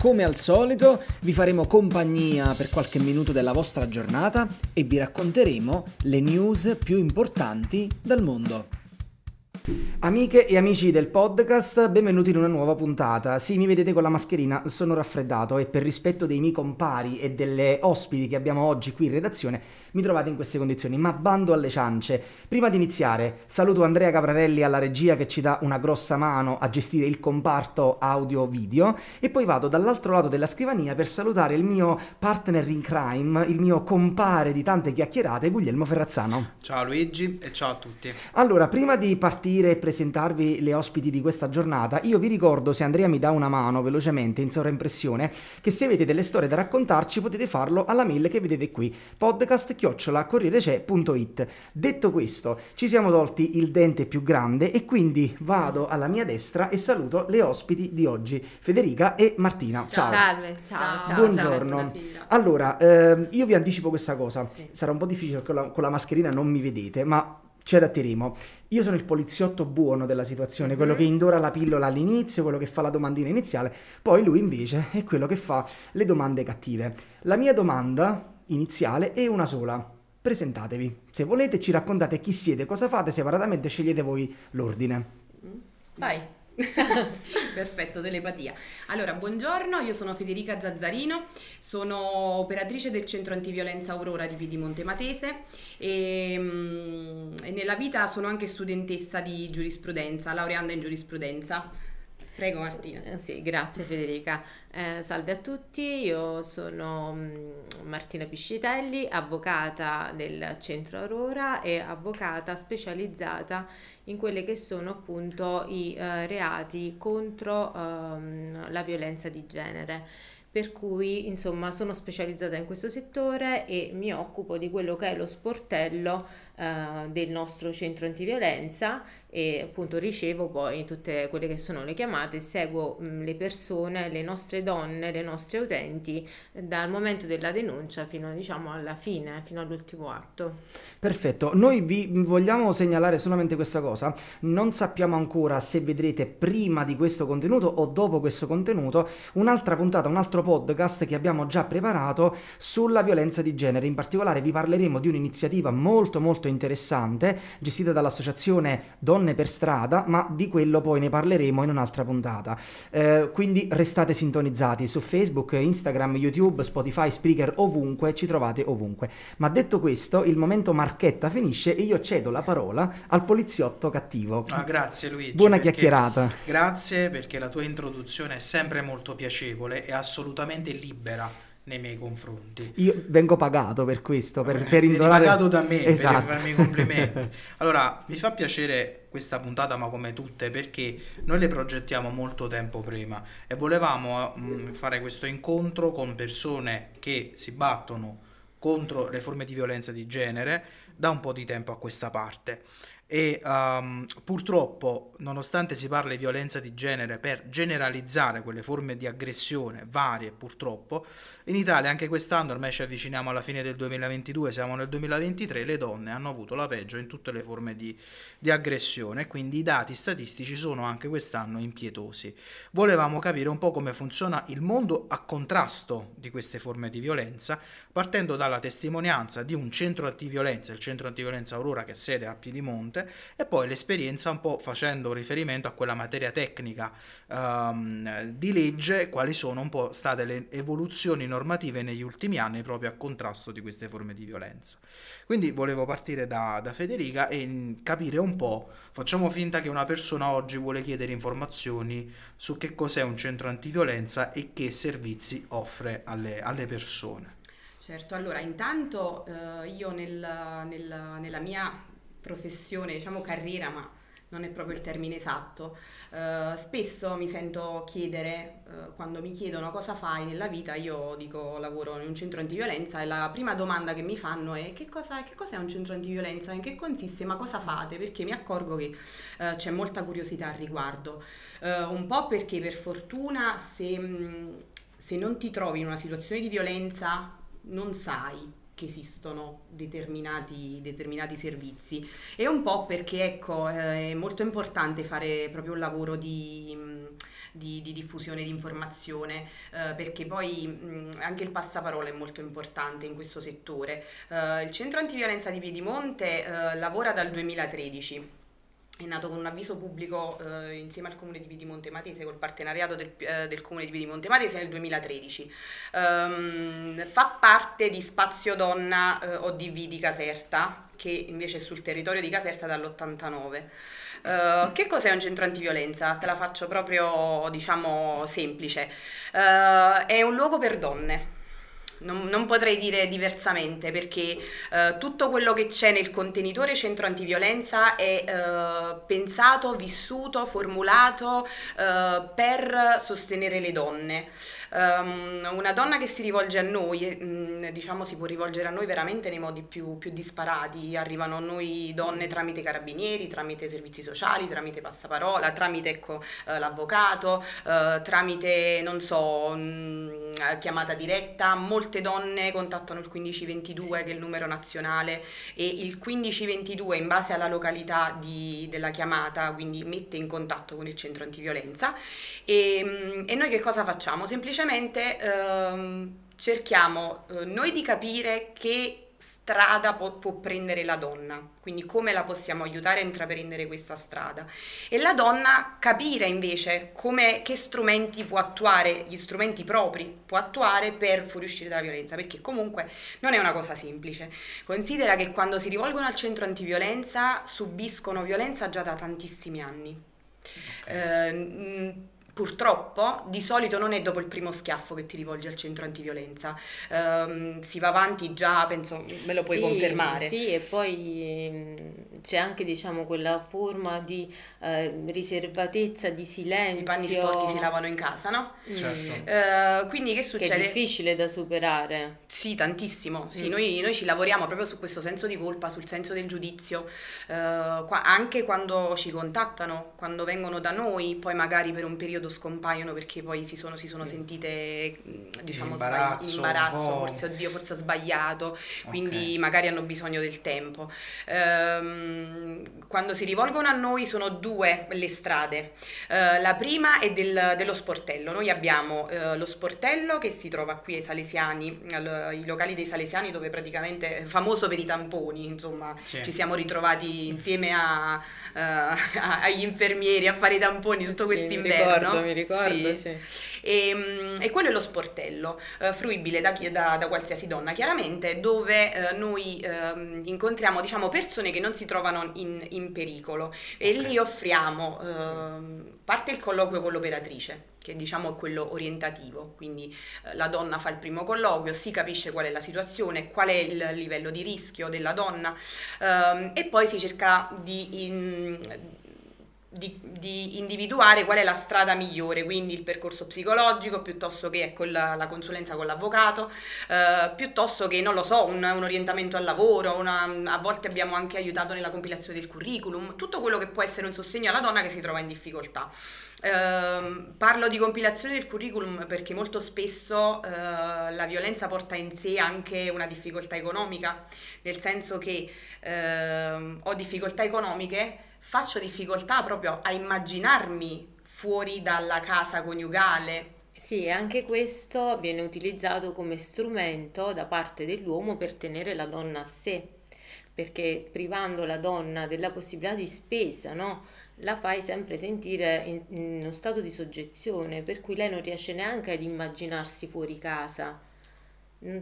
Come al solito vi faremo compagnia per qualche minuto della vostra giornata e vi racconteremo le news più importanti dal mondo. Amiche e amici del podcast, benvenuti in una nuova puntata. Sì, mi vedete con la mascherina, sono raffreddato e per rispetto dei miei compari e delle ospiti che abbiamo oggi qui in redazione, mi trovate in queste condizioni, ma bando alle ciance. Prima di iniziare, saluto Andrea Caprarelli alla regia che ci dà una grossa mano a gestire il comparto audio-video e poi vado dall'altro lato della scrivania per salutare il mio partner in crime, il mio compare di tante chiacchierate, Guglielmo Ferrazzano. Ciao Luigi e ciao a tutti. Allora, prima di partire e presentarvi le ospiti di questa giornata, io vi ricordo, se Andrea mi dà una mano velocemente in sovraimpressione, che se avete delle storie da raccontarci potete farlo alla mail che vedete qui, podcast corrierecè.it. Detto questo, ci siamo tolti il dente più grande e quindi vado alla mia destra e saluto le ospiti di oggi, Federica e Martina. Ciao. Salve, ciao, ciao. Buongiorno. Ciao, allora, ehm, io vi anticipo questa cosa. Sarà un po' difficile perché con la, con la mascherina non mi vedete, ma ci adatteremo. Io sono il poliziotto buono della situazione, quello che indora la pillola all'inizio, quello che fa la domandina iniziale, poi lui invece è quello che fa le domande cattive. La mia domanda iniziale è una sola. Presentatevi. Se volete ci raccontate chi siete, cosa fate, separatamente scegliete voi l'ordine. Vai. Perfetto, telepatia. Allora, buongiorno, io sono Federica Zazzarino, sono operatrice del centro antiviolenza Aurora di Piedimonte Matese e, mm, e nella vita sono anche studentessa di giurisprudenza, laureanda in giurisprudenza. Prego Martina. Eh, Sì, grazie Federica. Eh, salve a tutti, io sono mm, Martina Piscitelli, avvocata del Centro Aurora e avvocata specializzata in quelle che sono appunto i eh, reati contro ehm, la violenza di genere. Per cui, insomma, sono specializzata in questo settore e mi occupo di quello che è lo sportello eh, del nostro centro antiviolenza e appunto ricevo poi tutte quelle che sono le chiamate, seguo mh, le persone, le nostre donne, le nostre utenti dal momento della denuncia fino diciamo alla fine, fino all'ultimo atto. Perfetto, noi vi vogliamo segnalare solamente questa cosa, non sappiamo ancora se vedrete prima di questo contenuto o dopo questo contenuto un'altra puntata, un altro podcast che abbiamo già preparato sulla violenza di genere, in particolare vi parleremo di un'iniziativa molto molto interessante gestita dall'associazione Donne per Strada, ma di quello poi ne parleremo in un'altra puntata. Eh, quindi restate sintonizzati su Facebook, Instagram, YouTube, Spotify, Spreaker, ovunque, ci trovate ovunque. Ma detto questo, il momento marchetta finisce e io cedo la parola al poliziotto cattivo. Ah, grazie Luigi. Buona perché- chiacchierata. Grazie perché la tua introduzione è sempre molto piacevole e assolutamente libera nei miei confronti. Io vengo pagato per questo, per, per indorare... pagato da me Esatto. per farmi i complimenti. Allora, mi fa piacere questa puntata, ma come tutte, perché noi le progettiamo molto tempo prima e volevamo mm, fare questo incontro con persone che si battono contro le forme di violenza di genere da un po' di tempo a questa parte. e um, purtroppo nonostante si parli di violenza di genere per generalizzare quelle forme di aggressione varie purtroppo in Italia anche quest'anno ormai ci avviciniamo alla fine del 2022 siamo nel 2023 le donne hanno avuto la peggio in tutte le forme di, di aggressione quindi i dati statistici sono anche quest'anno impietosi. Volevamo capire un po' come funziona il mondo a contrasto di queste forme di violenza partendo dalla testimonianza di un centro antiviolenza il centro antiviolenza Aurora che sede a Piedimonte e poi l'esperienza un po' facendo riferimento a quella materia tecnica um, di legge, quali sono un po' state le evoluzioni normative negli ultimi anni proprio a contrasto di queste forme di violenza. Quindi volevo partire da, da Federica e capire un po', facciamo finta che una persona oggi vuole chiedere informazioni su che cos'è un centro antiviolenza e che servizi offre alle, alle persone. Certo, allora intanto eh, io nel, nel, nella mia professione, diciamo carriera, ma non è proprio il termine esatto. Uh, spesso mi sento chiedere, uh, quando mi chiedono cosa fai nella vita, io dico lavoro in un centro antiviolenza e la prima domanda che mi fanno è che, cosa, che cos'è un centro antiviolenza, in che consiste, ma cosa fate? Perché mi accorgo che uh, c'è molta curiosità al riguardo. un po' perché per fortuna se, mh, se non ti trovi in una situazione di violenza non sai che esistono determinati, determinati servizi e un po' perché ecco eh, è molto importante fare proprio un lavoro di, di, di diffusione di informazione eh, perché poi mh, anche il passaparola è molto importante in questo settore. Eh, il centro antiviolenza di Piedimonte eh, lavora dal 2013 è nato con un avviso pubblico eh, insieme al comune di Piedimonte Matese, col partenariato del, eh, del comune di Piedimonte Matese nel 2013. Um, ehm, fa parte di Spazio Donna eh, ODV di Caserta, che invece è sul territorio di Caserta dall'89. Uh, eh, che cos'è un centro antiviolenza? Te la faccio proprio, diciamo, semplice. Uh, è un luogo per donne non, non, potrei dire diversamente perché uh, tutto quello che c'è nel contenitore centro antiviolenza è uh, pensato, vissuto, formulato uh, per sostenere le donne. Um, una donna che si rivolge a noi, mh, diciamo si può rivolgere a noi veramente nei modi più, più, disparati, arrivano a noi donne tramite carabinieri, tramite servizi sociali, tramite passaparola, tramite ecco, l'avvocato, tramite non so, mh, chiamata diretta, molte donne contattano il 1522 sì. che è il numero nazionale e il 1522 in base alla località di, della chiamata quindi mette in contatto con il centro antiviolenza e, e noi che cosa facciamo? Semplicemente ehm, cerchiamo eh, noi di capire che strada può, può, prendere la donna, quindi come la possiamo aiutare a intraprendere questa strada. E la donna capire invece come, che strumenti può attuare, gli strumenti propri può attuare per fuoriuscire dalla violenza, perché comunque non è una cosa semplice. Considera che quando si rivolgono al centro antiviolenza subiscono violenza già da tantissimi anni. Okay. Eh, Purtroppo di solito non è dopo il primo schiaffo che ti rivolgi al centro antiviolenza, um, si va avanti già, penso, me lo puoi sì, confermare. Sì, e poi ehm, c'è anche diciamo quella forma di uh, riservatezza, di silenzio. I panni sporchi si lavano in casa, no? Certo. Uh, quindi che succede? Che è difficile da superare. Sì, tantissimo. Sì, mm. noi, noi, ci lavoriamo proprio su questo senso di colpa, sul senso del giudizio, uh, qua, anche quando ci contattano, quando vengono da noi, poi magari per un periodo scompaiono perché poi si sono, si sono sentite diciamo imbarazzo, sbagli- imbarazzo forse oddio forse ho sbagliato. Quindi okay. magari hanno bisogno del tempo. Ehm, quando si rivolgono a noi sono due le strade. Eh, la prima è del, dello sportello. Noi abbiamo eh, lo sportello che si trova qui ai Salesiani al, i locali dei Salesiani dove praticamente è famoso per i tamponi insomma sì. ci siamo ritrovati insieme a, uh, agli infermieri a fare i tamponi tutto sì, quest'inverno mi ricordo, sì. sì. E, ehm, e, quello è lo sportello, eh, fruibile da, da, da, qualsiasi donna, chiaramente, dove eh, noi eh, incontriamo diciamo, persone che non si trovano in, in pericolo e okay. lì offriamo, ehm, parte il colloquio con l'operatrice, che diciamo è quello orientativo, quindi eh, la donna fa il primo colloquio, si capisce qual è la situazione, qual è il livello di rischio della donna ehm, e poi si cerca di... In, di, di individuare qual è la strada migliore, quindi il percorso psicologico piuttosto che ecco, la, la consulenza con l'avvocato, eh, piuttosto che, non lo so, un, un orientamento al lavoro, una, a volte abbiamo anche aiutato nella compilazione del curriculum, tutto quello che può essere un sostegno alla donna che si trova in difficoltà. Uh, parlo di compilazione del curriculum perché molto spesso uh, la violenza porta in sé anche una difficoltà economica, nel senso che uh, ho difficoltà economiche, faccio difficoltà proprio a immaginarmi fuori dalla casa coniugale. Sì, anche questo viene utilizzato come strumento da parte dell'uomo per tenere la donna a sé, perché privando la donna della possibilità di spesa, no? la fai sempre sentire in, in uno stato di soggezione, per cui lei non riesce neanche ad immaginarsi fuori casa,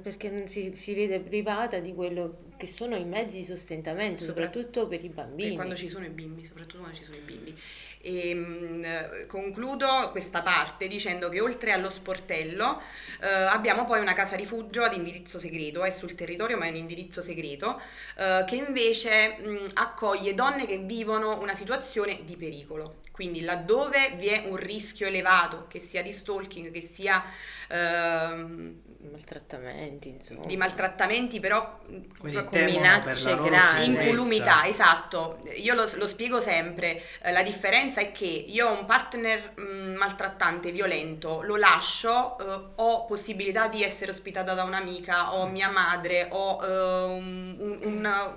perché si, si vede privata di quello che sono i mezzi di sostentamento, soprattutto per i bambini. Per quando ci sono i bimbi, soprattutto quando ci sono i bimbi. E, mh, concludo questa parte dicendo che oltre allo sportello eh, abbiamo poi una casa rifugio ad indirizzo segreto, è sul territorio ma è un indirizzo segreto, eh, che invece mh, accoglie donne che vivono una situazione di pericolo. Quindi laddove vi è un rischio elevato, che sia di stalking, che sia ehm, maltrattamenti, insomma. Di maltrattamenti, però Quindi con minacce gravi. Incolumità, esatto. Io lo, lo spiego sempre. Eh, la differenza è che io ho un partner mh, maltrattante, violento, lo lascio, eh, ho possibilità di essere ospitata da un'amica, ho mia madre, ho eh, un, un,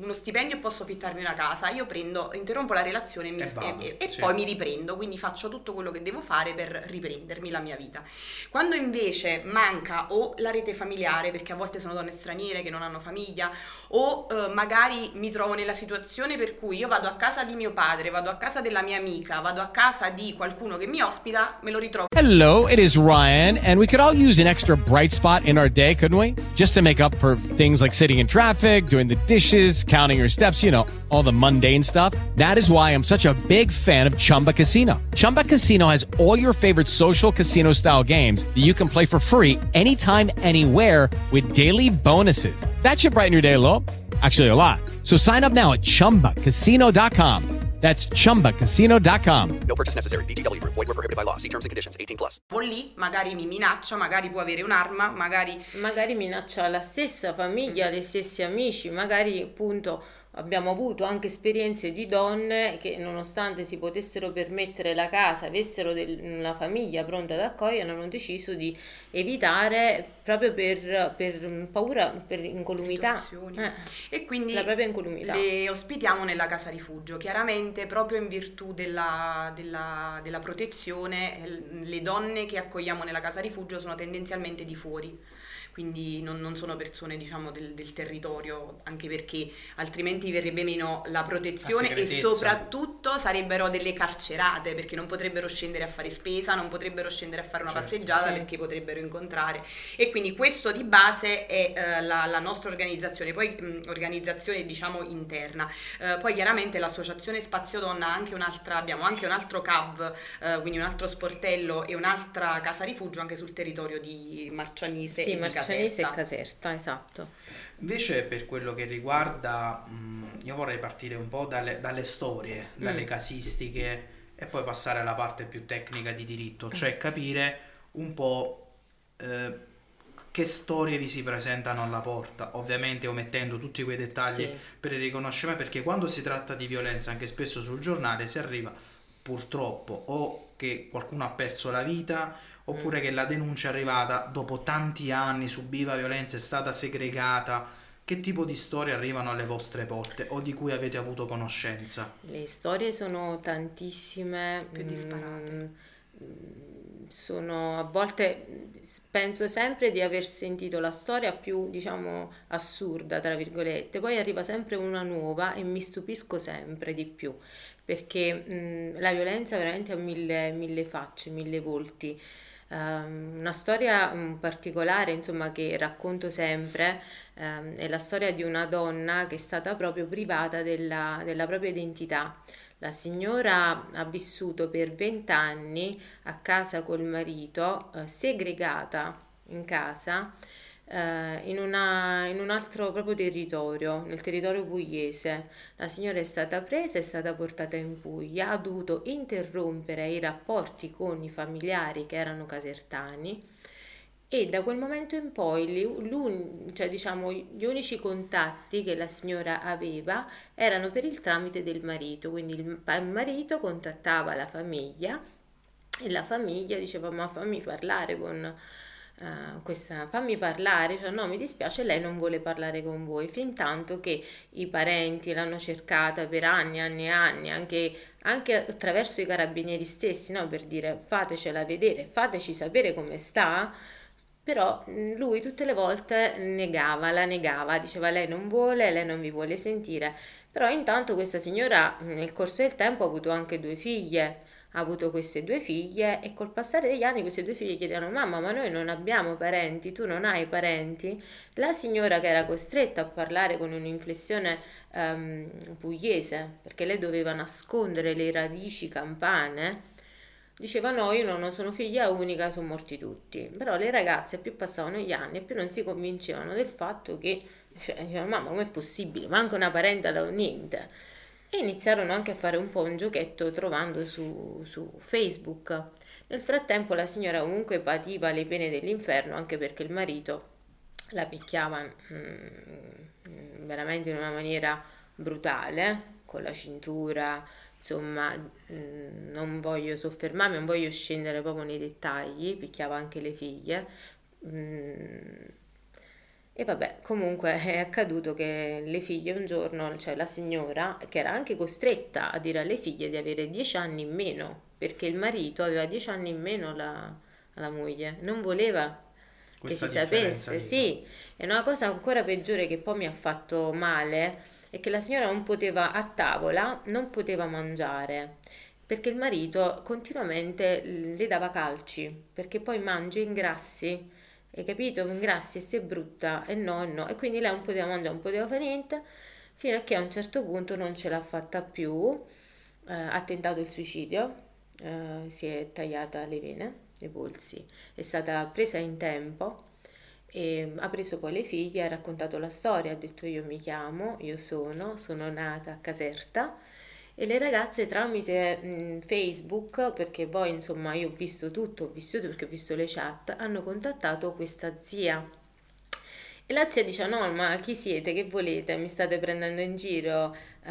uno stipendio e posso fittarmi una casa, io prendo, interrompo la relazione e, mi E vado, e- e sì. poi mi riprendo, quindi faccio tutto quello che devo fare per riprendermi la mia vita. Quando invece manca o la rete familiare, perché a volte sono donne straniere che non hanno famiglia, o eh, magari mi trovo nella situazione per cui io vado a casa di mio padre, vado a casa della mia amica, vado a casa di qualcuno che mi ospita, me lo ritrovo. Hello, it is Ryan, and we could all use an extra bright spot in our day, couldn't we? Just to make up for things like sitting in traffic, doing the dishes, counting your steps, you know, all the mundane stuff. That is why I'm such a big fan of Chumba Casino. Chumba Casino has all your favorite social casino style games that you can play for free anytime, anywhere with daily bonuses. That should brighten your day a little. Actually, a lot. So sign up now at chumbacasino.com. That's chumbacasino.com. No purchase necessary. VGW Group. Void were prohibited by law. See terms and conditions. 18 plus. lì, magari mi minaccia, magari può avere un'arma, magari magari minaccia la stessa famiglia, gli stessi amici, magari appunto abbiamo avuto anche esperienze di donne che nonostante si potessero permettere la casa, avessero del- una famiglia pronta ad accogliere, hanno deciso di evitare proprio per, per paura, per incolumità. Eh. E quindi La propria incolumità. le ospitiamo nella casa rifugio. Chiaramente, proprio in virtù della, della- della protezione, le donne che accogliamo nella casa rifugio sono tendenzialmente di fuori. Quindi non, non sono persone diciamo del, del territorio, anche perché altrimenti verrebbe meno la protezione La e soprattutto sarebbero delle carcerate perché non potrebbero scendere a fare spesa, non potrebbero scendere a fare una Certo. passeggiata Sì. perché potrebbero incontrare e quindi questo di base è eh, la, la nostra organizzazione, poi mh, organizzazione diciamo interna. Eh, poi chiaramente l'associazione Spazio Donna ha anche un'altra, abbiamo anche un altro CAV, eh, quindi un altro sportello e un'altra casa rifugio anche sul territorio di Marcianise Sì, e di Marcianise e Caserta. Caserta, esatto. Invece per quello che riguarda, mh, io vorrei partire un po' dalle, dalle storie, dalle Mm. casistiche e poi passare alla parte più tecnica di diritto, cioè capire un po' eh, che storie vi si presentano alla porta, ovviamente omettendo tutti quei dettagli Sì. per il riconoscimento, perché quando si tratta di violenza, anche spesso sul giornale, si arriva purtroppo o che qualcuno ha perso la vita oppure che la denuncia è arrivata dopo tanti anni, subiva violenza, è stata segregata. Che tipo di storie arrivano alle vostre porte o di cui avete avuto conoscenza? Le storie sono tantissime, Più disparate. mm, mm, sono a volte mm, penso sempre di aver sentito la storia più, diciamo, assurda, tra virgolette, poi arriva sempre una nuova e mi stupisco sempre di più, perché mm, la violenza veramente ha mille, mille facce, mille volti. Ehm, una storia mm, particolare, insomma, che racconto sempre, ehm, è la storia di una donna che è stata proprio privata della, della propria identità. La signora ha vissuto per vent'anni a casa col marito, eh, segregata in casa, eh, in, una- in un altro proprio territorio, nel territorio pugliese. La signora è stata presa, è stata portata in Puglia, ha dovuto interrompere i rapporti con i familiari che erano casertani e da quel momento in poi cioè, diciamo, gli unici contatti che la signora aveva erano per il tramite del marito, quindi il il marito contattava la famiglia e la famiglia diceva ma fammi parlare con eh, questa, fammi parlare, cioè no mi dispiace lei non vuole parlare con voi, fin tanto che i parenti l'hanno cercata per anni, anni e anni, anche, anche attraverso i carabinieri stessi, no? per dire fatecela vedere, fateci sapere come sta, però mh, lui tutte le volte negava, la negava, diceva lei non vuole, lei non vi vuole sentire. Però intanto questa signora mh, nel corso del tempo ha avuto anche due figlie, ha avuto queste due figlie e col passare degli anni queste due figlie chiedevano mamma ma noi non abbiamo parenti, tu non hai parenti? La signora che era costretta a parlare con un'inflessione ehm, pugliese perché lei doveva nascondere le radici campane Diceva no, io non sono figlia unica, sono morti tutti. Però le ragazze più passavano gli anni più non si convincevano del fatto che, cioè, dicevano, mamma, com'è possibile? Manca una parentela o niente. E iniziarono anche a fare un po' un giochetto trovando su, su Facebook. Nel frattempo la signora comunque pativa le pene dell'inferno anche perché il marito la picchiava mm, veramente in una maniera brutale, con la cintura, insomma, mm, non voglio soffermarmi, non voglio scendere proprio nei dettagli, picchiava anche le figlie. Mm, E vabbè, comunque è accaduto che le figlie un giorno, cioè la signora, che era anche costretta a dire alle figlie di avere dieci anni in meno, perché il marito aveva dieci anni in meno la, la moglie, non voleva Questa che si sapesse, sì. E una cosa ancora peggiore che poi mi ha fatto male è che la signora non poteva, a tavola, non poteva mangiare. Perché il marito continuamente le dava calci, perché poi mangi ingrassi, hai capito? Ingrassi e sei brutta, e no, e no. E quindi lei non poteva mangiare, non poteva fare niente, fino a che a un certo punto non ce l'ha fatta più, eh, ha tentato il suicidio, eh, si è tagliata le vene, i polsi, è stata presa in tempo e ha preso poi le figlie, ha raccontato la storia, ha detto io mi chiamo, io sono, sono nata a Caserta e le ragazze tramite mh, Facebook, perché poi insomma io ho visto tutto, ho vissuto perché ho visto le chat, hanno contattato questa zia. E la zia dice: No, ma chi siete? Che volete? Mi state prendendo in giro? Eh,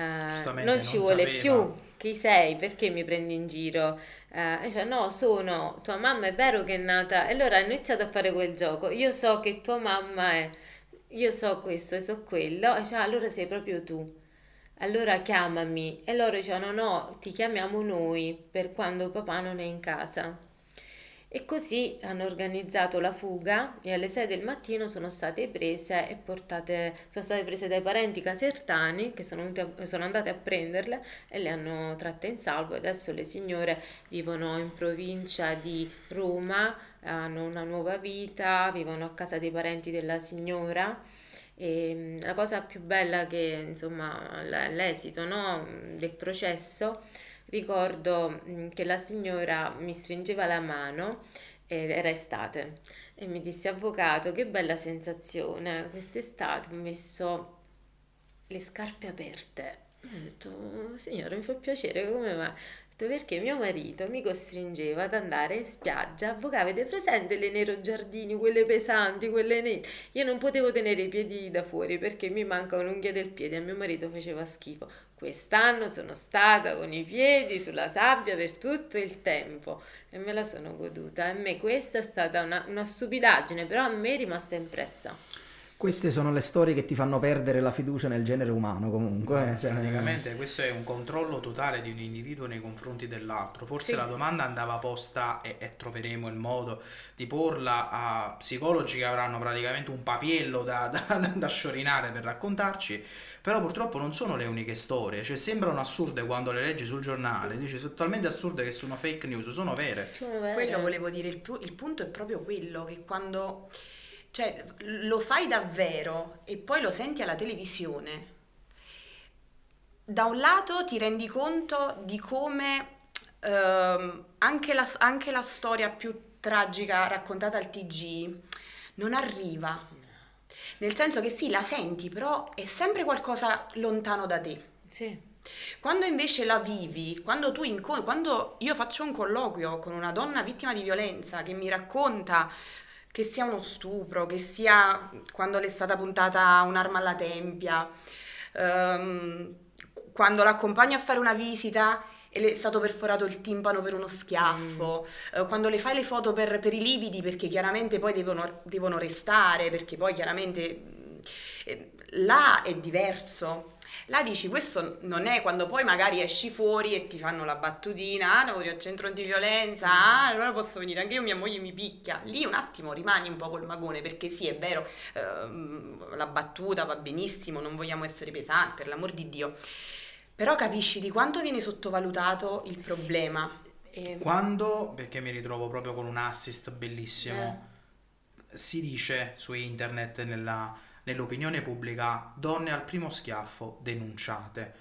non ci non vuole sapeva. più. Chi sei? Perché mi prendi in giro? Eh, e dice: No, sono tua mamma. È vero che è nata. E allora hanno iniziato a fare quel gioco. Io so che tua mamma è. Io so questo e so quello. E "Ah, Allora sei proprio tu. Allora chiamami. E loro dicevano: No, ti chiamiamo noi per quando papà non è in casa. E così hanno organizzato la fuga e alle 6 del mattino sono state prese e portate, sono state prese dai parenti casertani che sono, a- sono andate a prenderle e le hanno tratte in salvo. Adesso le signore vivono in provincia di Roma, hanno una nuova vita, vivono a casa dei parenti della signora. E mm, la cosa più bella che, insomma, l'esito, no, del processo Ricordo mm, che la signora mi stringeva la mano ed era estate e mi disse avvocato che bella sensazione quest'estate ho messo le scarpe aperte ho detto signora mi fa piacere come mai Detto, perché mio marito mi costringeva ad andare in spiaggia avvocavo avete presente le nero giardini quelle pesanti quelle nere io non potevo tenere i piedi da fuori perché mi manca un'unghia del piede a mio marito faceva schifo Quest'anno sono stata con i piedi sulla sabbia per tutto il tempo e me la sono goduta. E a me questa è stata una, una stupidaggine, però a me è rimasta impressa. Queste sono le storie che ti fanno perdere la fiducia nel genere umano comunque. eh, cioè- Praticamente questo è un controllo totale di un individuo nei confronti dell'altro. Forse Sì. la domanda andava posta e, e troveremo il modo di porla a psicologi che avranno praticamente un papiello da, da- da sciorinare per raccontarci. Però purtroppo non sono le uniche storie, cioè sembrano assurde quando le leggi sul giornale, dici sono talmente assurde che sono fake news, sono vere. Quello volevo dire, il, pu- il punto è proprio quello che quando cioè, lo fai davvero e poi lo senti alla televisione, da un lato ti rendi conto di come ehm, anche, la, anche la storia più tragica raccontata al TG non arriva. nel senso che sì, la senti, però è sempre qualcosa lontano da te. Sì. Quando invece la vivi, quando tu incontri, quando io faccio un colloquio con una donna vittima di violenza che mi racconta che sia uno stupro, che sia quando le è stata puntata un'arma alla tempia, ehm, quando l'accompagno a fare una visita e le è stato perforato il timpano per uno schiaffo, eh, quando le fai le foto per, per i lividi perché chiaramente poi devono, devono restare, perché poi chiaramente mm, eh, là è diverso. Là dici questo non è quando poi magari esci fuori e ti fanno la battutina, ah, lavori al centro antiviolenza, ah, allora posso venire anche io, mia moglie mi picchia. Lì un attimo rimani un po' col magone perché sì, è vero, ehm, la battuta va benissimo, non vogliamo essere pesanti, per l'amor di Dio. Però capisci di quanto viene sottovalutato il problema. E- Quando, perché mi ritrovo proprio con un assist bellissimo, Eh. si dice su internet, nella- nell'opinione pubblica, donne al primo schiaffo denunciate.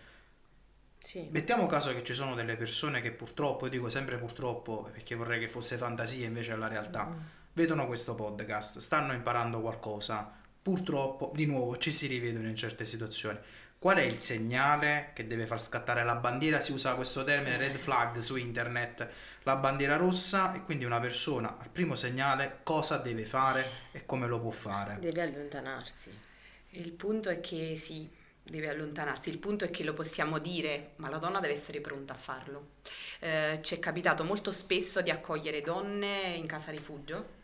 sì. Mettiamo caso che ci sono delle persone che purtroppo, io dico sempre purtroppo perché vorrei che fosse fantasia invece la realtà, vedono questo podcast, stanno imparando qualcosa, purtroppo di nuovo ci si rivedono in certe situazioni. Qual è il segnale che deve far scattare la bandiera? Si usa questo termine red flag su internet, la bandiera rossa e quindi una persona al primo segnale cosa deve fare e come lo può fare. Deve allontanarsi. Il punto è che sì, deve allontanarsi, il punto è che lo possiamo dire, ma la donna deve essere pronta a farlo. Eh, ci è capitato molto spesso di accogliere donne in casa rifugio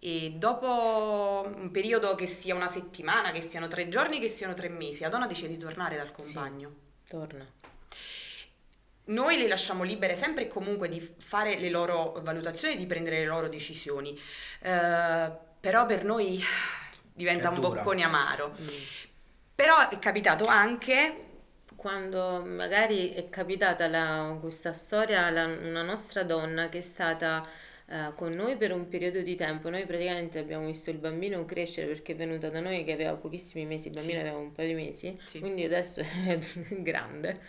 e dopo un periodo che sia una settimana, che siano tre giorni, che siano tre mesi, la donna decide di tornare dal compagno. Torna. Noi le lasciamo libere sempre e comunque di fare le loro valutazioni, di prendere le loro decisioni, Eh, però per noi diventa un boccone amaro. Mm. Però è capitato anche Quando magari è capitata la- questa storia a una nostra donna che è stata eh, con noi per un periodo di tempo, noi praticamente abbiamo visto il bambino crescere perché è venuta da noi che aveva pochissimi mesi, il bambino Sì. aveva un paio di mesi, Sì. quindi adesso è grande.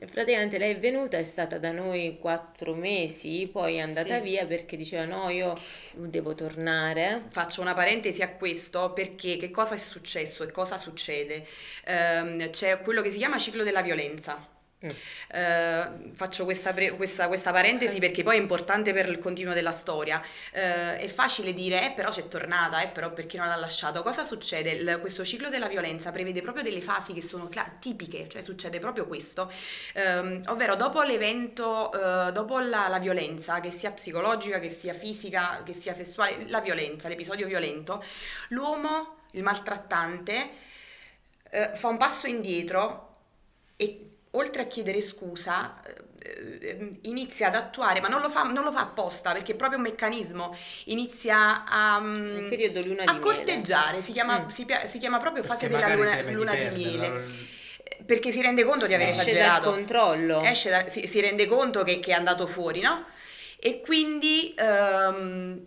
E praticamente lei è venuta, è stata da noi quattro mesi, poi è andata Sì. via perché diceva no, io devo tornare. Faccio una parentesi a questo perché che cosa è successo e cosa succede? Ehm, c'è quello che si chiama ciclo della violenza. Mm. Eh, faccio questa, pre- questa- questa parentesi perché poi è importante per il continuo della storia. Eh, è facile dire, eh, però c'è tornata, eh, però perché non l'ha lasciato? Cosa succede? Il- questo ciclo della violenza prevede proprio delle fasi che sono cla- tipiche, cioè succede proprio questo, Ehm, ovvero dopo l'evento, eh, dopo la, la violenza, che sia psicologica, che sia fisica, che sia sessuale, la violenza, l'episodio violento, l'uomo, il maltrattante, eh, fa un passo indietro e oltre a chiedere scusa, eh, eh, inizia ad attuare, ma non lo fa, non lo fa apposta perché è proprio un meccanismo, inizia a, Un periodo luna di a miele. corteggiare, si chiama, Mm. si, si chiama proprio fase Perché della magari luna, di luna di perderla. miele, perché si rende conto di aver Esce dal esagerato controllo. esce da- si, si rende conto che, che è andato fuori, no? E quindi lu-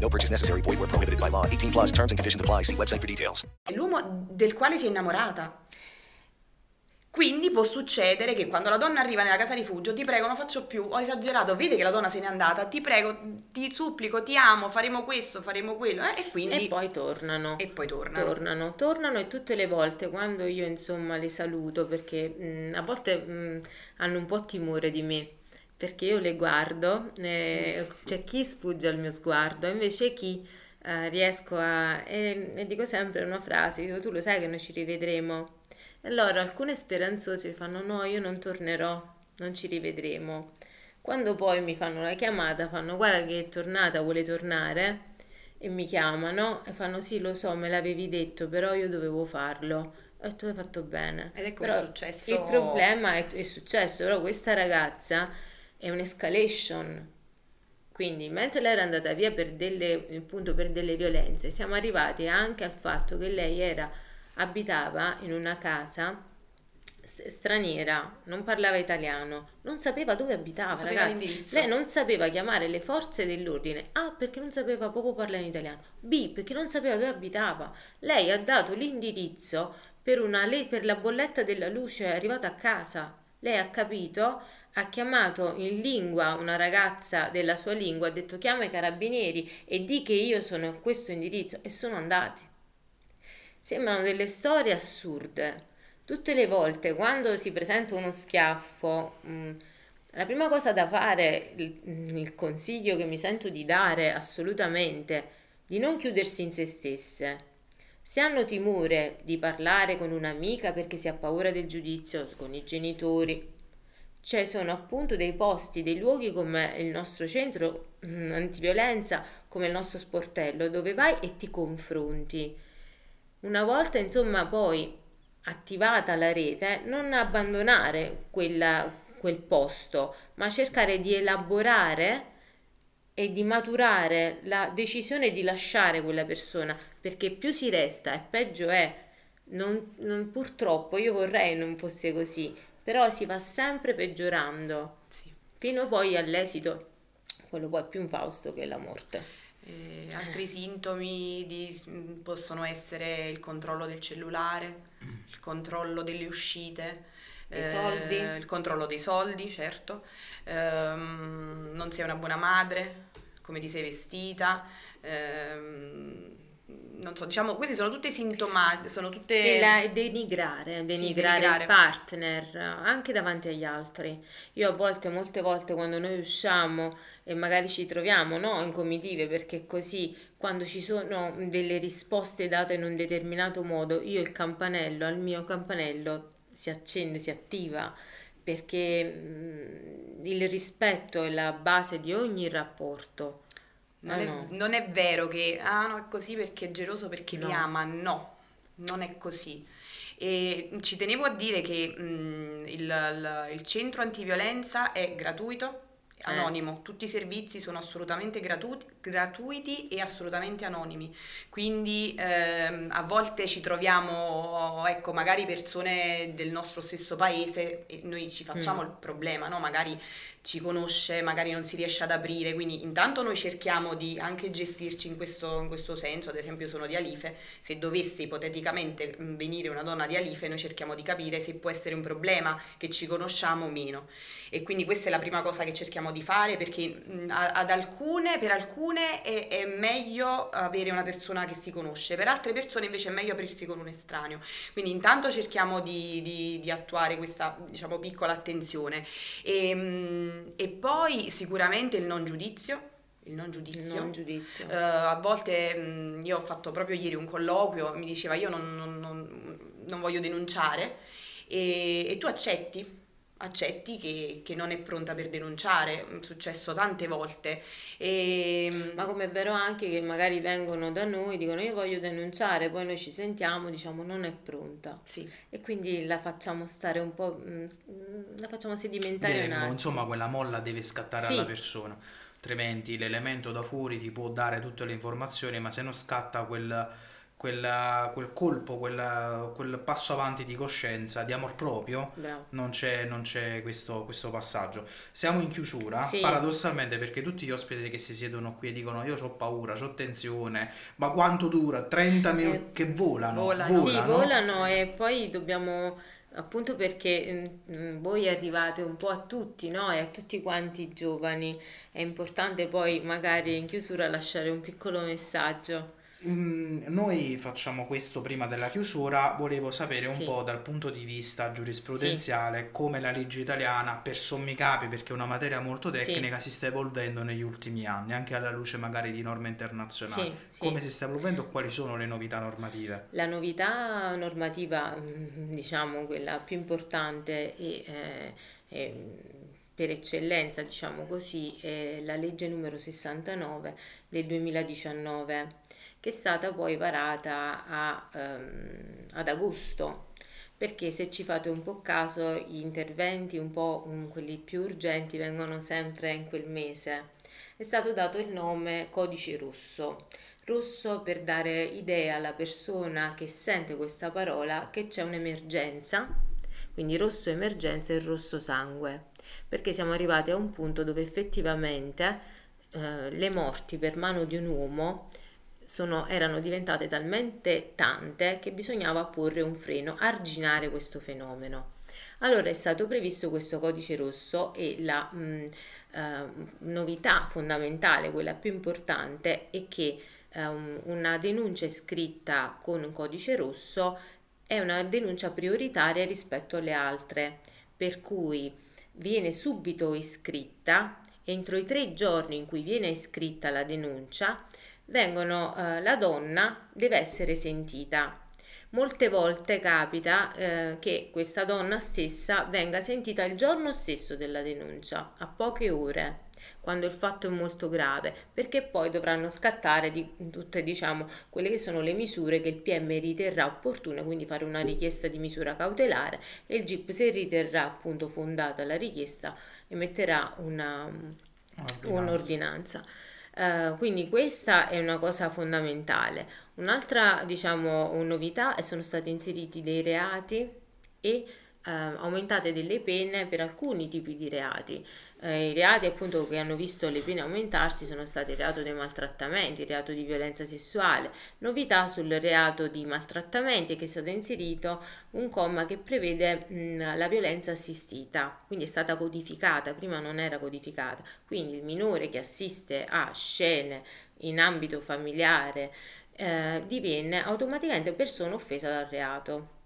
No purchase necessary. Void where prohibited by law. 18 plus terms and conditions apply. See website for details. è l'uomo del quale si è innamorata. Quindi può succedere che quando la donna arriva nella casa rifugio ti prego, non faccio più, ho esagerato, vede che la donna se n'è andata, ti prego, ti supplico, ti amo, faremo questo, faremo quello, eh, e quindi... E poi tornano. e poi tornano. Tornano, tornano e tutte le volte quando io insomma le saluto perché mh, a volte mh, hanno un po' timore di me perché io le guardo, eh, c'è chi sfugge al mio sguardo, invece chi eh, riesco a... E, e dico sempre una frase, dico tu lo sai che noi ci rivedremo. E allora alcune speranzose fanno no, io non tornerò, non ci rivedremo. Quando poi mi fanno la chiamata, fanno guarda che è tornata, vuole tornare e mi chiamano e fanno sì, lo so, me l'avevi detto, però io dovevo farlo. E tu hai fatto bene. Ed ecco Però è successo. Il problema è, è successo, però questa ragazza è un'escalation. Quindi, mentre lei era andata via per delle, appunto, per delle violenze, siamo arrivati anche al fatto che lei era abitava in una casa straniera, non parlava italiano, non sapeva dove abitava, sapeva ragazzi. Lei non sapeva chiamare le forze dell'ordine. A perché non sapeva proprio parlare in italiano. B perché non sapeva dove abitava. Lei ha dato l'indirizzo per, una, per la bolletta della luce arrivata a casa. Lei ha capito, ha chiamato in lingua una ragazza della sua lingua, ha detto chiama i carabinieri e di che io sono a questo indirizzo e sono andati. Sembrano delle storie assurde tutte le volte quando si presenta uno schiaffo, mm, la prima cosa da fare, il, mm, il, consiglio che mi sento di dare assolutamente, di non chiudersi in se stesse. Se hanno timore di parlare con un'amica perché si ha paura del giudizio, con i genitori, ci sono appunto dei posti, dei luoghi come il nostro centro mm, antiviolenza, come il nostro sportello, dove vai e ti confronti. Una volta, insomma, poi attivata la rete, non abbandonare quella, quel posto, ma cercare di elaborare e di maturare la decisione di lasciare quella persona, perché più si resta e peggio è. Non, non, purtroppo io vorrei non fosse così, però si va sempre peggiorando, sì. fino poi all'esito, quello poi più infausto che è la morte. Eh, altri sintomi di, possono essere il controllo del cellulare, il controllo delle uscite. Eh, il controllo dei soldi, certo, ehm, non sei una buona madre, come ti sei vestita, ehm, non so, diciamo, questi sono tutti sintomatici, sono tutte... E la, denigrare, denigrare, sì, denigrare il partner anche davanti agli altri. Io a volte, molte volte quando noi usciamo e magari ci troviamo no, in comitive perché così quando ci sono delle risposte date in un determinato modo, io il campanello, al mio campanello si accende, si attiva perché mh, il rispetto è la base di ogni rapporto non, ah, è, no. non è, vero che ah no è così perché è geloso perché no. mi ama, no, non è così. E ci tenevo a dire che mh, il, il, il centro antiviolenza è gratuito, eh. anonimo, tutti i servizi sono assolutamente gratuiti, gratuiti e assolutamente anonimi, quindi ehm, a volte ci troviamo, ecco, magari persone del nostro stesso paese e noi ci facciamo mm. il problema, no? Magari ci conosce, magari non si riesce ad aprire, quindi intanto noi cerchiamo di anche gestirci in questo, in questo senso, ad esempio sono di Alife, se dovesse ipoteticamente venire una donna di Alife noi cerchiamo di capire se può essere un problema che ci conosciamo o meno. E quindi questa è la prima cosa che cerchiamo di fare perché ad alcune, per alcune è, è meglio avere una persona che si conosce, per altre persone invece è meglio aprirsi con un estraneo, quindi intanto cerchiamo di, di, di attuare questa diciamo piccola attenzione. E, e poi sicuramente il non giudizio il non giudizio. non giudizio. Uh, a volte mh, io ho fatto proprio ieri un colloquio, mi diceva io non, non, non, non voglio denunciare e, e, tu accetti. Accetti che, che, non è pronta per denunciare, è successo tante volte. E... Ma come è vero anche che magari vengono da noi, dicono io voglio denunciare, poi noi ci sentiamo, diciamo non è pronta. Sì. E quindi la facciamo stare un po', la facciamo sedimentare deve, un attimo. Insomma, quella molla deve scattare sì. alla persona altrimenti l'elemento da fuori ti può dare tutte le informazioni, ma se non scatta quel, quel, quel colpo, quel, quel, passo avanti di coscienza, di amor proprio, non c'è, non c'è questo, questo, passaggio. Siamo in chiusura, sì. paradossalmente, perché tutti gli ospiti che si siedono qui e dicono io ho paura, ho tensione, ma quanto dura? 30 minuti eh, che volano, volano. volano. Sì, volano e poi dobbiamo appunto perché mh, mm, voi arrivate un po' a tutti, no? E a tutti quanti i giovani. È importante poi magari in chiusura lasciare un piccolo messaggio. Mm, noi facciamo questo prima della chiusura, volevo sapere un sì. po' dal punto di vista giurisprudenziale sì. come la legge italiana per sommi capi, perché è una materia molto tecnica, sì. si sta evolvendo negli ultimi anni, anche alla luce magari di norme internazionali. Come si sta evolvendo e quali sono le novità normative? La novità normativa, mm, diciamo quella più importante e, eh, è per eccellenza, diciamo così, è la legge numero 69 del 2019 che è stata poi varata a, um, ad agosto. Perché se ci fate un po' caso gli interventi un po' um, quelli più urgenti vengono sempre in quel mese. È stato dato il nome codice rosso. Rosso per dare idea alla persona che sente questa parola che c'è un'emergenza, quindi rosso emergenza e rosso sangue, perché siamo arrivati a un punto dove effettivamente eh, le morti per mano di un uomo sono, erano diventate talmente tante che bisognava porre un freno, arginare questo fenomeno. Allora è stato previsto questo codice rosso e la mh, eh, novità fondamentale, quella più importante, è che eh, una denuncia scritta con un codice rosso è una denuncia prioritaria rispetto alle altre, per cui viene subito iscritta entro i tre giorni in cui viene iscritta la denuncia vengono, eh, la donna deve essere sentita. Molte volte capita eh, che questa donna stessa venga sentita il giorno stesso della denuncia, a poche ore, quando il fatto è molto grave, perché poi dovranno scattare di, tutte diciamo, quelle che sono le misure che il PM riterrà opportune, quindi fare una richiesta di misura cautelare e il GIP se riterrà appunto fondata la richiesta emetterà una, un'ordinanza. Uh, quindi questa è una cosa fondamentale. Un'altra, diciamo, novità è sono stati inseriti dei reati e uh, aumentate delle pene per alcuni tipi di reati. Eh, I reati appunto che hanno visto le pene aumentarsi sono stati il reato dei maltrattamenti, il reato di violenza sessuale, novità sul reato di maltrattamenti che è stato inserito un comma che prevede mh, la violenza assistita, quindi è stata codificata, prima non era codificata, quindi il minore che assiste a scene in ambito familiare eh, diviene automaticamente persona offesa dal reato.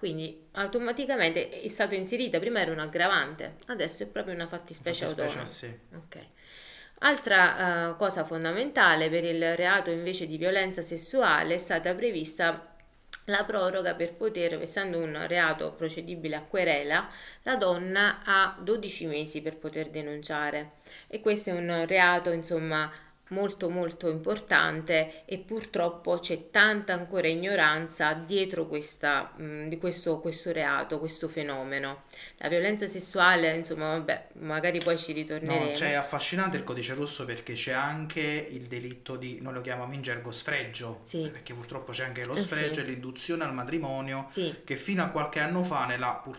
Quindi automaticamente è stato inserita, prima era un aggravante, adesso è proprio una fattispecie autonoma. Sì. Ok. Altra uh, cosa fondamentale per il reato invece di violenza sessuale è stata prevista la proroga per poter, essendo un reato procedibile a querela, la donna ha 12 mesi per poter denunciare e questo è un reato insomma molto molto importante e purtroppo c'è tanta ancora ignoranza dietro questa, mh, di questo, questo reato, questo fenomeno. La violenza sessuale, insomma, vabbè, magari poi ci ritorneremo. No, cioè, è affascinante il codice rosso perché c'è anche il delitto di, noi lo chiamiamo in gergo sfregio, sì. perché purtroppo c'è anche lo Eh, sfregio sì. e l'induzione al matrimonio Sì. che fino a qualche anno fa nella purtroppo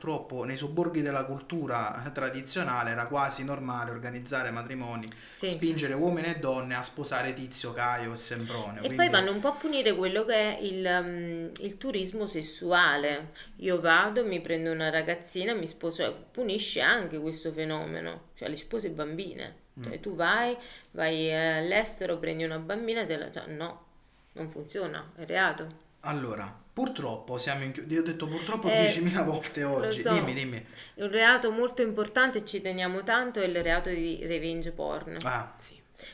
Purtroppo nei sobborghi della cultura tradizionale era quasi normale organizzare matrimoni, Sì. spingere uomini e donne a sposare Tizio, Caio e Sempronio. E quindi- poi vanno un po' a punire quello che è il, um, il turismo sessuale. Io vado, mi prendo una ragazzina, mi sposo, cioè, punisce anche questo fenomeno, cioè le spose bambine. Cioè, Mm. tu vai, vai eh, all'estero, prendi una bambina, te la... cioè, no, non funziona, è reato. Allora, purtroppo siamo in chiusura. Ho detto purtroppo Eh, 10.000 volte oggi. so. Dimmi, dimmi. Un reato molto importante, ci teniamo tanto, è il reato di revenge porn. Ah.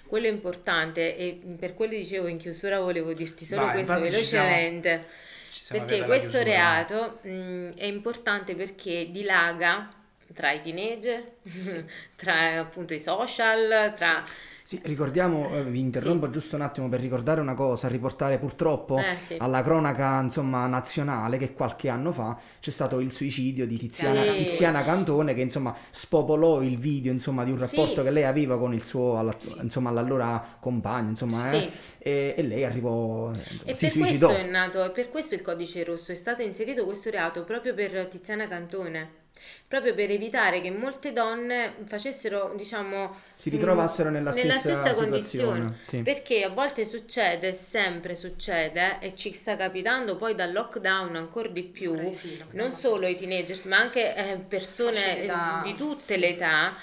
Quello è importante e per quello dicevo in chiusura volevo dirti solo Vai, questo infatti ci siamo- velocemente. siamo Perché questo chiusura. reato mh, è importante perché dilaga tra i teenager, tra appunto i social, tra... Sì, ricordiamo, eh, vi interrompo giusto un attimo per ricordare una cosa, riportare purtroppo Eh, sì. alla cronaca insomma nazionale che qualche anno fa c'è stato il suicidio di Tiziana, Sì. Tiziana Cantone che insomma spopolò il video insomma di un Sì. rapporto che lei aveva con il suo alla- insomma all'allora compagno insomma eh, Sì. e, e lei arrivò eh, insomma, E si per suicidò. questo è nato, per questo il codice rosso è stato inserito questo reato proprio per Tiziana Cantone, proprio per evitare che molte donne facessero, diciamo, Si ritrovassero nella stessa condizione. situazione, sì. Perché a volte succede, sempre succede, e ci sta capitando poi dal lockdown ancora di più, non solo i teenagers, ma anche eh, persone Facilità, eh, di tutte sì. le età,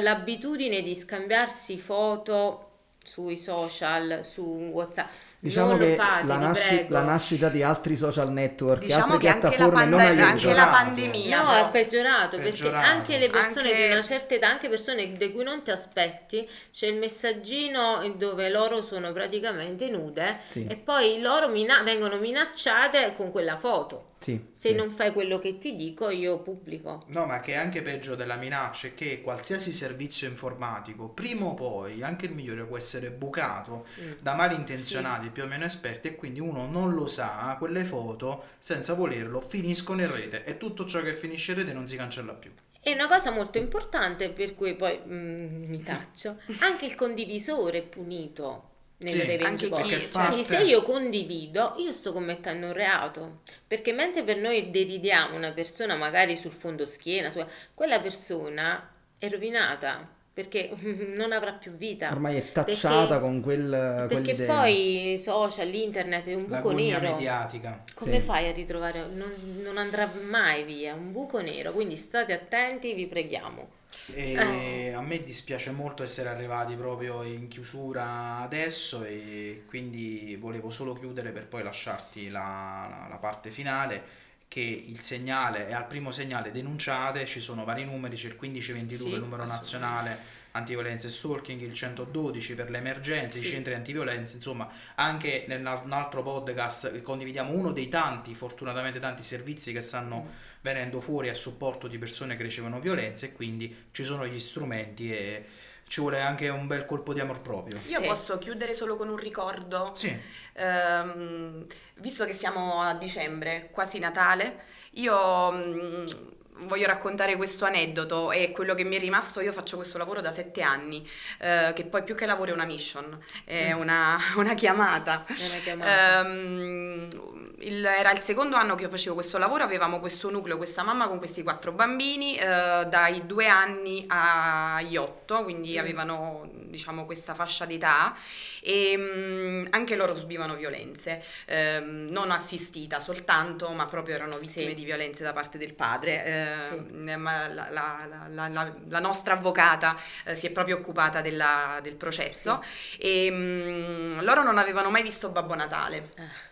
l'abitudine di scambiarsi foto sui social, su WhatsApp. Diciamo Non che fate, la, nasci- la nascita di altri social network Diciamo altre che anche la piattaforme non pande- aiutano. anche la pandemia No, è peggiorato, Peggiorato. perché anche le persone Anche- di una certa età, anche persone di cui non ti aspetti, c'è il messaggino dove loro sono praticamente nude Sì. e poi loro mina- vengono minacciate con quella foto. Sì, Se sì. non fai quello che ti dico, io pubblico. No, ma che è anche peggio della minaccia è che qualsiasi servizio informatico, prima o poi, anche il migliore può essere bucato Mm. da malintenzionati più o meno esperti e quindi uno non lo sa, quelle foto, senza volerlo, finiscono in rete e tutto ciò che finisce in rete non si cancella più. E una cosa molto importante, per cui poi mm, mi taccio, anche il condivisore è punito nelle Sì, revenge anche porn. chi- Quindi certo. se io condivido, io sto commettendo un reato. Perché mentre per noi deridiamo una persona magari sul fondo schiena, su- quella persona è rovinata perché non avrà più vita. Ormai è tacciata Perché- con quel, Perché quell'idea. poi i social, internet è un buco nero. mediatica. Come Sì. fai a ritrovare? Non, non andrà mai via, un buco nero, quindi state attenti, vi preghiamo. E Eh. a me dispiace molto essere arrivati proprio in chiusura adesso e quindi volevo solo chiudere per poi lasciarti la, la- parte finale che il segnale è al primo segnale denunciate, ci sono vari numeri, c'è il 1522 Sì, il numero nazionale antiviolenza e stalking, il 112 per le emergenze, i Sì. centri antiviolenza, insomma anche nel un altro podcast condividiamo uno dei tanti, fortunatamente tanti servizi che stanno Mm. venendo fuori a supporto di persone che ricevono violenza e quindi ci sono gli strumenti e ci vuole anche un bel colpo di amor proprio. Io Sì. posso chiudere solo con un ricordo. Sì, Ehm, visto che siamo a dicembre, quasi Natale, io mm, voglio raccontare questo aneddoto e quello che mi è rimasto, io faccio questo lavoro da sette anni, eh, che poi più che lavoro è una mission, è una, una chiamata. È una chiamata. Ehm, il- era il secondo anno che io facevo questo lavoro, avevamo questo nucleo, questa mamma con questi quattro bambini, eh, dai due anni agli otto, quindi Mm. avevano diciamo questa fascia d'età e mm, anche loro subivano violenze, ehm, non assistita soltanto, ma proprio erano vittime Sì. di violenze da parte del padre. eh, Sì. ma la, la- la- la- nostra avvocata eh, si è proprio occupata della- del processo e mm, loro non avevano mai visto Babbo Natale. Ah.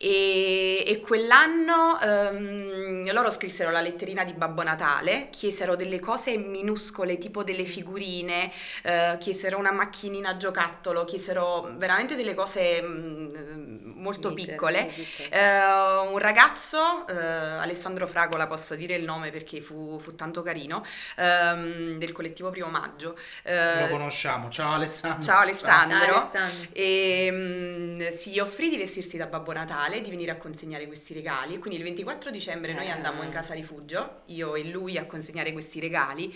E, e quell'anno ehm, loro scrissero la letterina di Babbo Natale, chiesero delle cose minuscole, tipo delle figurine, eh, chiesero una macchinina a giocattolo, chiesero veramente delle cose mm, molto Misere, piccole. piccole. Eh, un ragazzo, eh, Alessandro Fragola, posso dire il nome perché fu, fu tanto carino, ehm, del collettivo Primo Maggio. lo conosciamo. Ciao Alessandro. Ciao Alessandro. Ciao, Alessandro. E, mm, si offrì di vestirsi da Babbo Natale, di venire a consegnare questi regali. Quindi il 24 dicembre noi Eh. andammo in casa rifugio, io e lui a consegnare questi regali.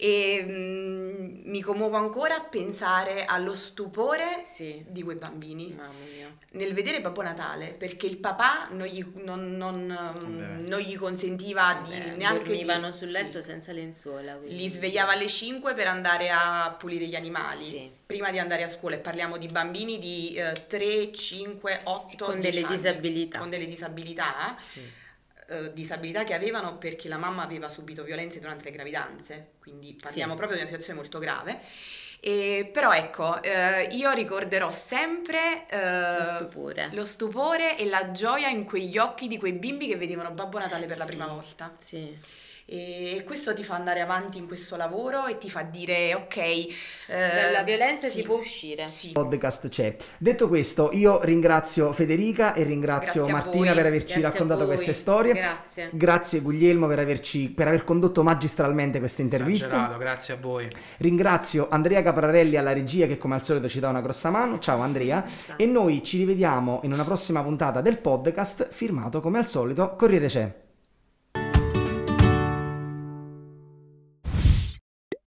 E mm, mi commuovo ancora a pensare allo stupore Sì. di quei bambini Mamma mia. nel vedere Babbo Natale, perché il papà non gli, non- non, mm, non gli consentiva di, Beh, neanche dormivano di, sul sì. letto senza lenzuola. quindi- Li svegliava alle 5 per andare a pulire gli animali Sì. prima di andare a scuola e parliamo di bambini di eh, 3, 5, 8 con delle anni, disabilità. con delle disabilità eh, disabilità che avevano perché la mamma aveva subito violenze durante le gravidanze quindi parliamo Sì. proprio di una situazione molto grave E, però ecco eh, io ricorderò sempre eh, Lo stupore. lo stupore e la gioia in quegli occhi di quei bimbi che vedevano Babbo Natale per la Sì, prima volta Sì. E questo ti fa andare avanti in questo lavoro e ti fa dire ok eh, Dalla violenza sì, si può uscire. sì. podcast c'è. Detto questo, io ringrazio Federica e ringrazio Grazie Martina per averci Grazie raccontato queste storie. Grazie. Grazie Guglielmo per, averci, per aver condotto magistralmente questa intervista. Esagerato, grazie a voi. Ringrazio Andrea Caprarelli alla regia che come al solito ci dà una grossa mano. Ciao Andrea. E noi ci rivediamo in una prossima puntata del podcast firmato come al solito Corriere c'è.